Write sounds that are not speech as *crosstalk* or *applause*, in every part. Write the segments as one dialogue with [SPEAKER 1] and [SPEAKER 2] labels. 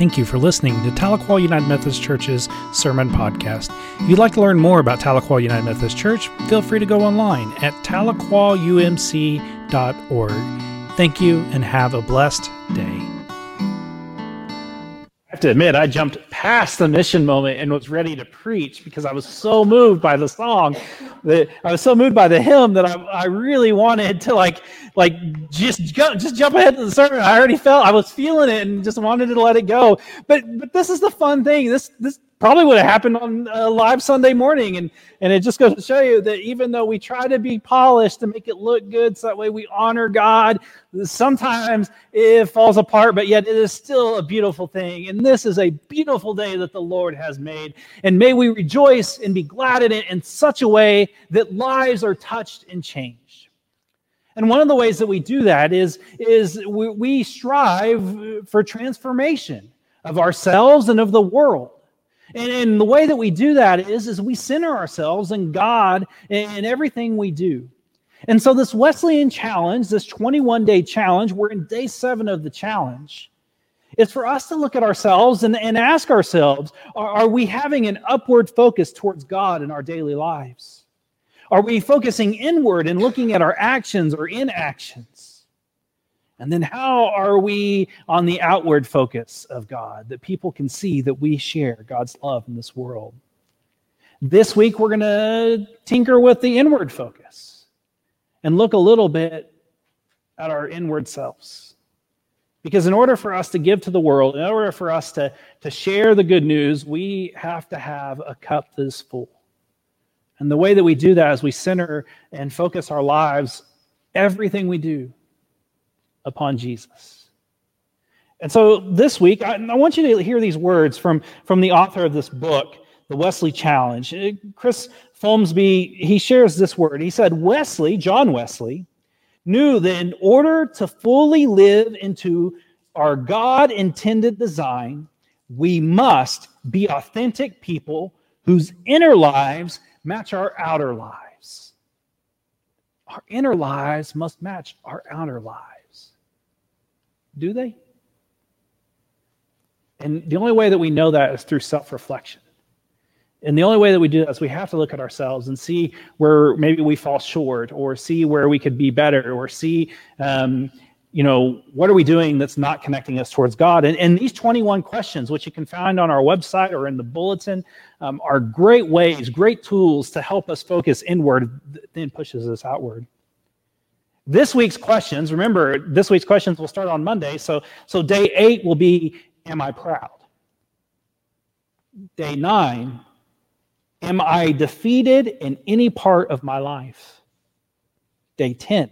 [SPEAKER 1] Thank you for listening to Tahlequah United Methodist Church's Sermon Podcast. If you'd like to learn more about Tahlequah United Methodist Church, feel free to go online at tahlequahumc.org. Thank you and have a blessed day I have to admit, I jumped past the mission moment and was ready to preach because I was so moved by the song that I was so moved by the hymn that I, I really wanted to like like just go, just jump ahead to the sermon. I already felt I was feeling it and just wanted to let it go. But but this is the fun thing. This this probably would have happened on a live Sunday morning. And, and it just goes to show you that even though we try to be polished to make it look good, so that way we honor God, sometimes it falls apart, but yet it is still a beautiful thing. And this is a beautiful day that the Lord has made. And may we rejoice and be glad in it in such a way that lives are touched and changed. And one of the ways that we do that is, is we, we strive for transformation of ourselves and of the world. And, and the way that we do that is, is we center ourselves in God in everything we do. And so this Wesleyan challenge, this 21 day challenge, we're in day seven of the challenge. It's for us to look at ourselves and, and ask ourselves are, are we having an upward focus towards God in our daily lives? Are we focusing inward and looking at our actions or inactions? And then how are we on the outward focus of God that people can see that we share God's love in this world? This week, we're going to tinker with the inward focus and look a little bit at our inward selves. Because in order for us to give to the world, in order for us to, to share the good news, we have to have a cup that is full. And the way that we do that is we center and focus our lives, everything we do, upon Jesus. And so this week, I, I, want you to hear these words from, from the author of this book, The Wesley Challenge. Uh, Chris Folmsbee, he shares this word. He said, Wesley, John Wesley, knew that in order to fully live into our God intended design, we must be authentic people whose inner lives match our outer lives. Our inner lives must match our outer lives. Do they? And the only way that we know that is through self reflection. And the only way that we do that is we have to look at ourselves and see where maybe we fall short, or see where we could be better, or see, um, you know, what are we doing that's not connecting us towards God? And, and these 21 questions, which you can find on our website or in the bulletin, um, are great ways, great tools to help us focus inward, then pushes us outward. This week's questions, remember, this week's questions will start on Monday. So, so day eight will be Am I proud? Day nine, Am I defeated in any part of my life? Day 10,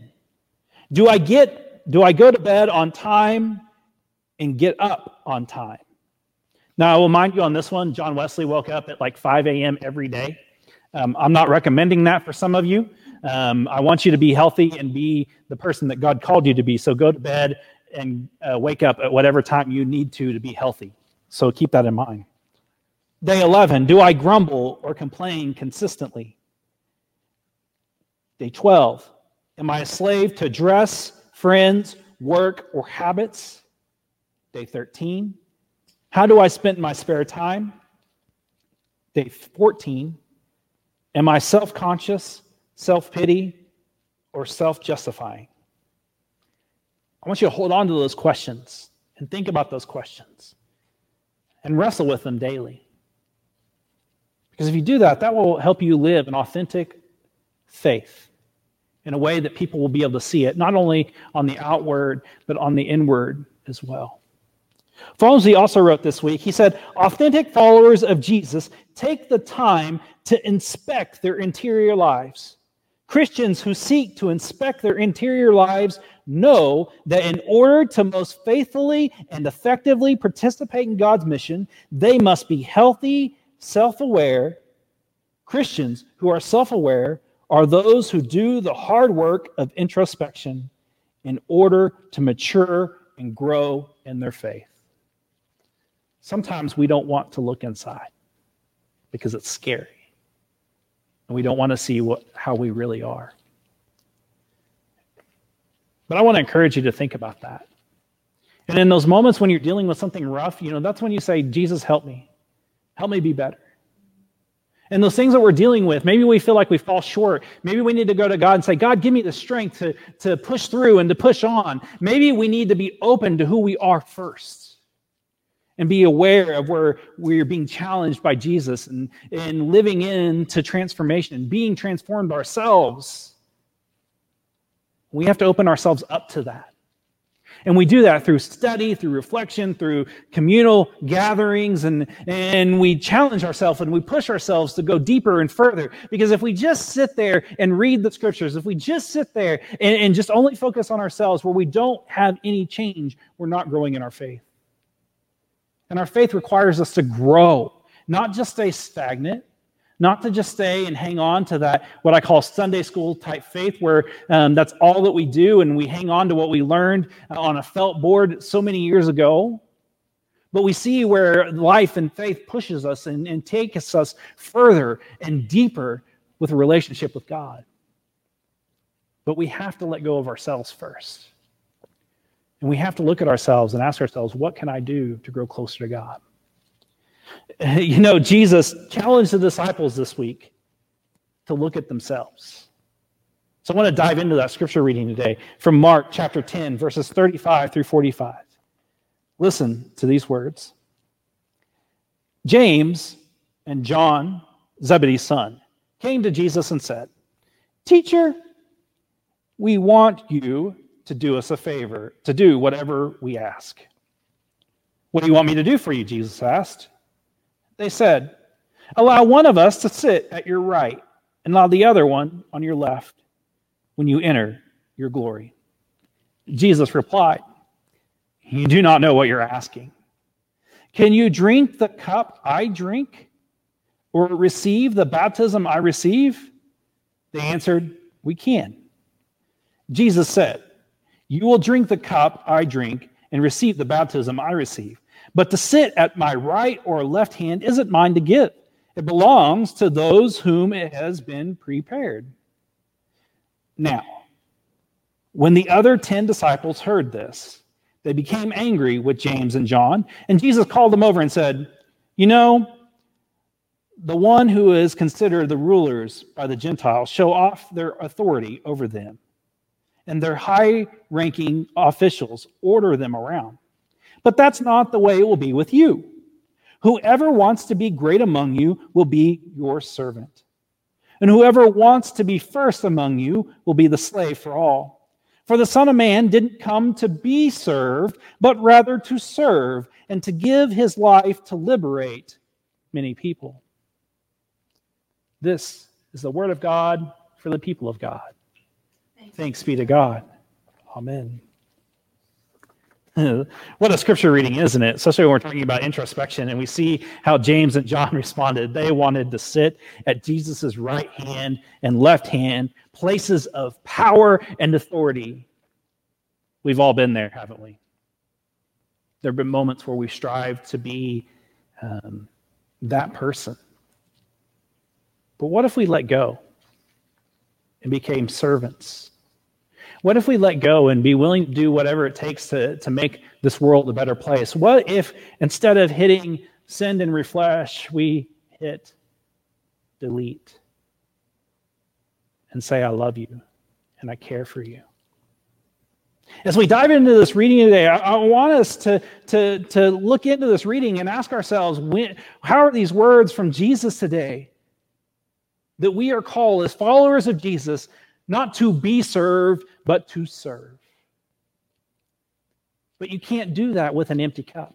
[SPEAKER 1] Do I get, do I go to bed on time and get up on time? Now, I will mind you on this one, John Wesley woke up at like 5 a.m. every day. Um, I'm not recommending that for some of you. Um, I want you to be healthy and be the person that God called you to be. So go to bed and uh, wake up at whatever time you need to to be healthy. So keep that in mind. Day 11 Do I grumble or complain consistently? Day 12 Am I a slave to dress, friends, work, or habits? Day 13 How do I spend my spare time? Day 14 Am I self conscious self pity, or self justifying? I want you to hold on to those questions and think about those questions and wrestle with them daily. Because if you do that, that will help you live an authentic faith in a way that people will be able to see it, not only on the outward, but on the inward as well. Folmsbee also wrote this week, he said, authentic followers of Jesus take the time to inspect their interior lives Christians who seek to inspect their interior lives know that in order to most faithfully and effectively participate in God's mission, they must be healthy, self aware. Christians who are self aware are those who do the hard work of introspection in order to mature and grow in their faith. Sometimes we don't want to look inside because it's scary and we don't want to see what, how we really are. But I want to encourage you to think about that. And in those moments when you're dealing with something rough, you know, that's when you say, Jesus, help me. Help me be better. And those things that we're dealing with, maybe we feel like we fall short. Maybe we need to go to God and say, God, give me the strength to, to push through and to push on. Maybe we need to be open to who we are first and be aware of where we're being challenged by Jesus and, and living into transformation and being transformed ourselves. We have to open ourselves up to that. And we do that through study, through reflection, through communal gatherings, and, and we challenge ourselves and we push ourselves to go deeper and further. Because if we just sit there and read the scriptures, if we just sit there and, and just only focus on ourselves where we don't have any change, we're not growing in our faith. And our faith requires us to grow, not just stay stagnant, not to just stay and hang on to that, what I call Sunday school type faith, where um, that's all that we do and we hang on to what we learned on a felt board so many years ago. But we see where life and faith pushes us and, and takes us further and deeper with a relationship with God. But we have to let go of ourselves first. And we have to look at ourselves and ask ourselves, what can I do to grow closer to God? *laughs* You know, Jesus challenged the disciples this week to look at themselves. So I want to dive into that scripture reading today from Mark chapter 10, verses 35 through 45. Listen to these words James and John, Zebedee's son, came to Jesus and said, Teacher, we want you to do us a favor, to do whatever we ask. What do you want me to do for you? Jesus asked. They said, Allow one of us to sit at your right and allow the other one on your left when you enter your glory. Jesus replied, You do not know what you're asking. Can you drink the cup I drink or receive the baptism I receive? They answered, We can. Jesus said, You will drink the cup I drink and receive the baptism I receive. But to sit at my right or left hand isn't mine to give. It belongs to those whom it has been prepared. Now, when the other 10 disciples heard this, they became angry with James and John, and Jesus called them over and said, You know, the one who is considered the rulers by the Gentiles show off their authority over them, and their high ranking officials order them around. But that's not the way it will be with you. Whoever wants to be great among you will be your servant. And whoever wants to be first among you will be the slave for all. For the Son of Man didn't come to be served, but rather to serve and to give his life to liberate many people. This is the word of God for the people of God. Thanks be to God. Amen. *laughs* what a scripture reading, isn't it? Especially when we're talking about introspection and we see how James and John *laughs* responded. They wanted to sit at Jesus' right hand and left hand, places of power and authority. We've all been there, haven't we? There have been moments where we strive to be um, that person. But what if we let go and became servants? What if we let go and be willing to do whatever it takes to, to make this world a better place? What if instead of hitting send and refresh, we hit delete and say, I love you and I care for you? As we dive into this reading today, I, I, want us to, to, to look into this reading and ask ourselves when, how are these words from Jesus today that we are called as followers of Jesus not to be served, but to serve. But you can't do that with an empty cup.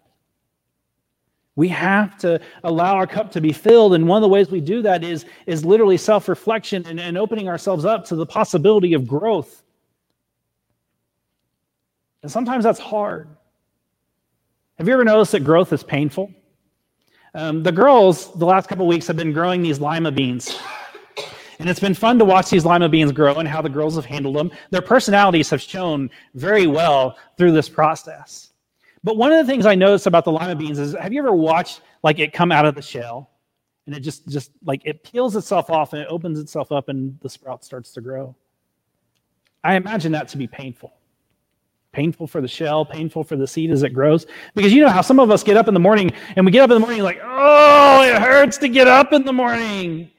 [SPEAKER 1] We have to allow our cup to be filled. And one of the ways we do that is, is literally self reflection and, and opening ourselves up to the possibility of growth. And sometimes that's hard. Have you ever noticed that growth is painful? Um, the girls, the last couple weeks, have been growing these lima beans. And it's been fun to watch these lima beans grow and how the girls have handled them. Their personalities have shown very well through this process. But one of the things I noticed about the lima beans is have you ever watched like it come out of the shell? And it just just like it peels itself off and it opens itself up and the sprout starts to grow. I imagine that to be painful. painful for the shell, painful for the seed as it grows. Because you know how some of us get up in the morning and we get up in the morning like, oh, it hurts to get up in the morning.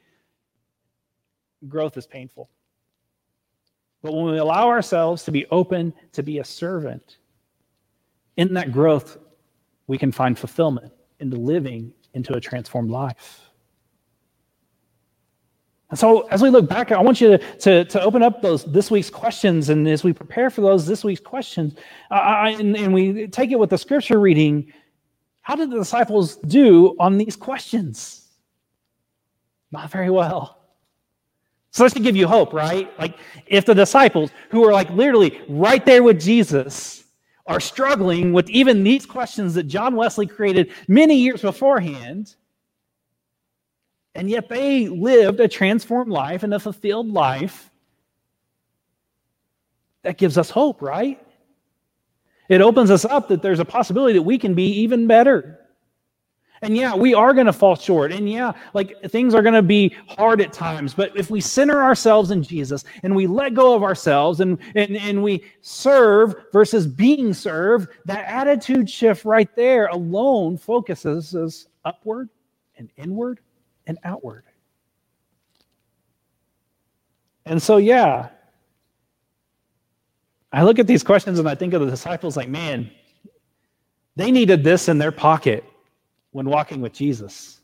[SPEAKER 1] Growth is painful. But when we allow ourselves to be open to be a servant, in that growth, we can find fulfillment into living into a transformed life. And so, as we look back, I want you to, to, to open up those this week's questions. And as we prepare for those this week's questions, uh, and, and we take it with the scripture reading, how did the disciples do on these questions? Not very well. So, that should give you hope, right? Like, if the disciples, who are like literally right there with Jesus, are struggling with even these questions that John Wesley created many years beforehand, and yet they lived a transformed life and a fulfilled life. That gives us hope, right? It opens us up that there's a possibility that we can be even better. And yeah, we are going to fall short. And yeah, like things are going to be hard at times. But if we center ourselves in Jesus and we let go of ourselves and, and, and we serve versus being served, that attitude shift right there alone focuses us upward and inward and outward. And so, yeah, I look at these questions and I think of the disciples like, man, they needed this in their pocket when walking with Jesus.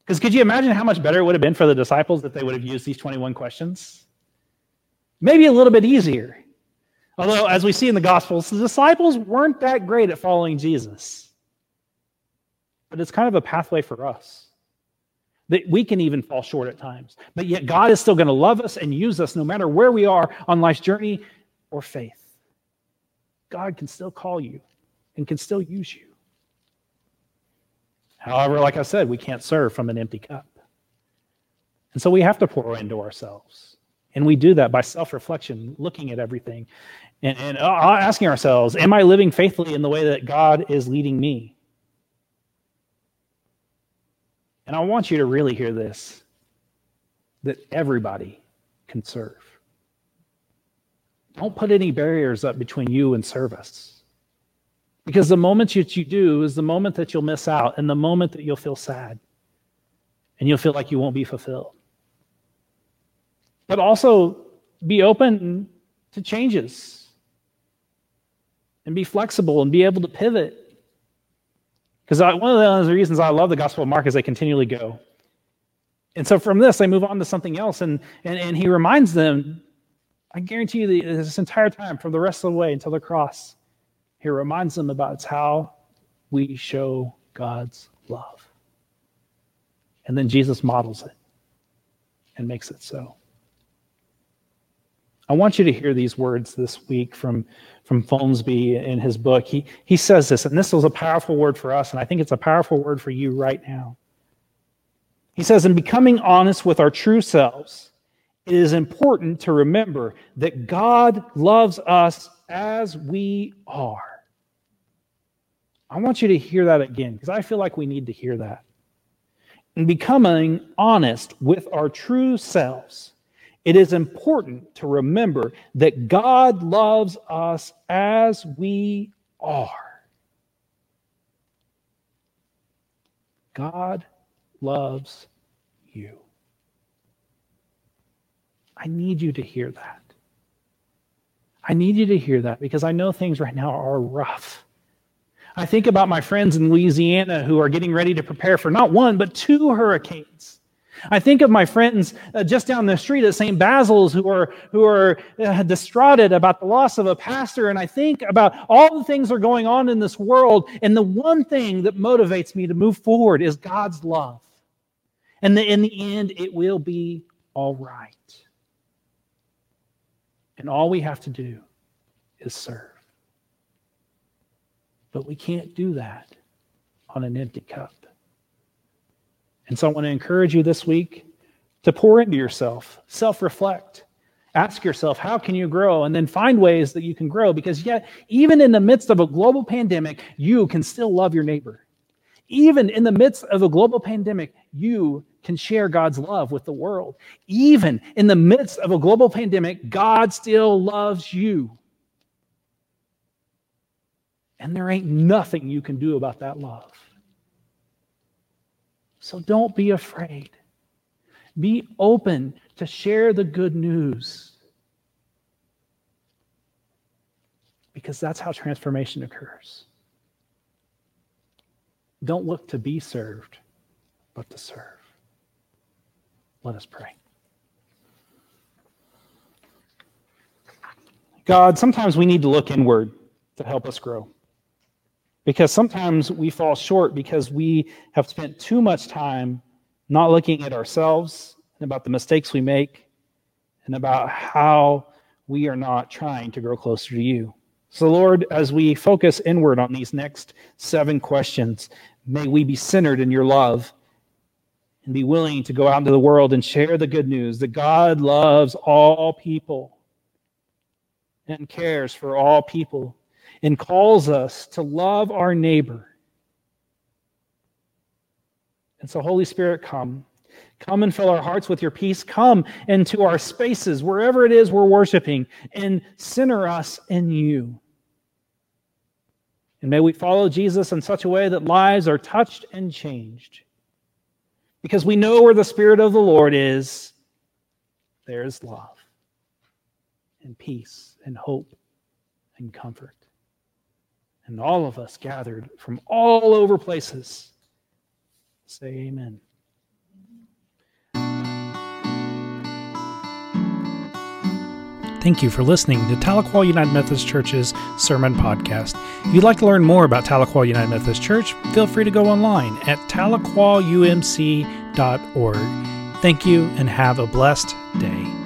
[SPEAKER 1] Because could you imagine how much better it would have been for the disciples if they would have used these 21 questions? Maybe a little bit easier. Although, as we see in the Gospels, the disciples weren't that great at following Jesus. But it's kind of a pathway for us that we can even fall short at times. But yet, God is still going to love us and use us no matter where we are on life's journey or faith. God can still call you and can still use you. However, like I said, we can't serve from an empty cup. And so we have to pour into ourselves. And we do that by self reflection, looking at everything and, and uh, asking ourselves, Am I living faithfully in the way that God is leading me? And I want you to really hear this that everybody can serve. Don't put any barriers up between you and service. Because the moment that you do is the moment that you'll miss out and the moment that you'll feel sad and you'll feel like you won't be fulfilled. But also be open to changes and be flexible and be able to pivot because one of the reasons I love the Gospel of Mark is they continually go. And so from this, they move on to something else. And, and, and he reminds them, I guarantee you, this entire time, from the rest of the way until the cross, he reminds them about how we show God's love. And then Jesus models it and makes it so. I want you to hear these words this week from, from Folmsbee in his book. He, he says this, and this was a powerful word for us, and I think it's a powerful word for you right now. He says, In becoming honest with our true selves, it is important to remember that God loves us as we are. I want you to hear that again because I feel like we need to hear that. In becoming honest with our true selves, it is important to remember that God loves us as we are. God loves you. I need you to hear that. I need you to hear that because I know things right now are rough. I think about my friends in Louisiana who are getting ready to prepare for not one, but two hurricanes. I think of my friends uh, just down the street at St. Basil's who are, who are uh, distraughted about the loss of a pastor. And I think about all the things that are going on in this world. And the one thing that motivates me to move forward is God's love. And the, in the end, it will be all right. And all we have to do is serve. But we can't do that on an empty cup. And so I want to encourage you this week to pour into yourself, self reflect. Ask yourself, how can you grow? And then find ways that you can grow because, yet, even in the midst of a global pandemic, you can still love your neighbor. Even in the midst of a global pandemic, you can share God's love with the world. Even in the midst of a global pandemic, God still loves you. And there ain't nothing you can do about that love. So don't be afraid. Be open to share the good news. Because that's how transformation occurs. Don't look to be served, but to serve. Let us pray. God, sometimes we need to look inward to help us grow. Because sometimes we fall short because we have spent too much time not looking at ourselves and about the mistakes we make and about how we are not trying to grow closer to you. So, Lord, as we focus inward on these next seven questions, may we be centered in your love and be willing to go out into the world and share the good news that God loves all people and cares for all people and calls us to love our neighbor. And so, Holy Spirit, come. Come and fill our hearts with your peace. Come into our spaces, wherever it is we're worshiping, and center us in you. And may we follow Jesus in such a way that lives are touched and changed. Because we know where the Spirit of the Lord is, there is love and peace and hope and comfort and all of us gathered from all over places say amen.
[SPEAKER 2] Thank you for listening to Tahlequah United Methodist Church's Sermon Podcast. If you'd like to learn more about Tahlequah United Methodist Church, feel free to go online at tahlequahumc.org. Thank you and have a blessed day.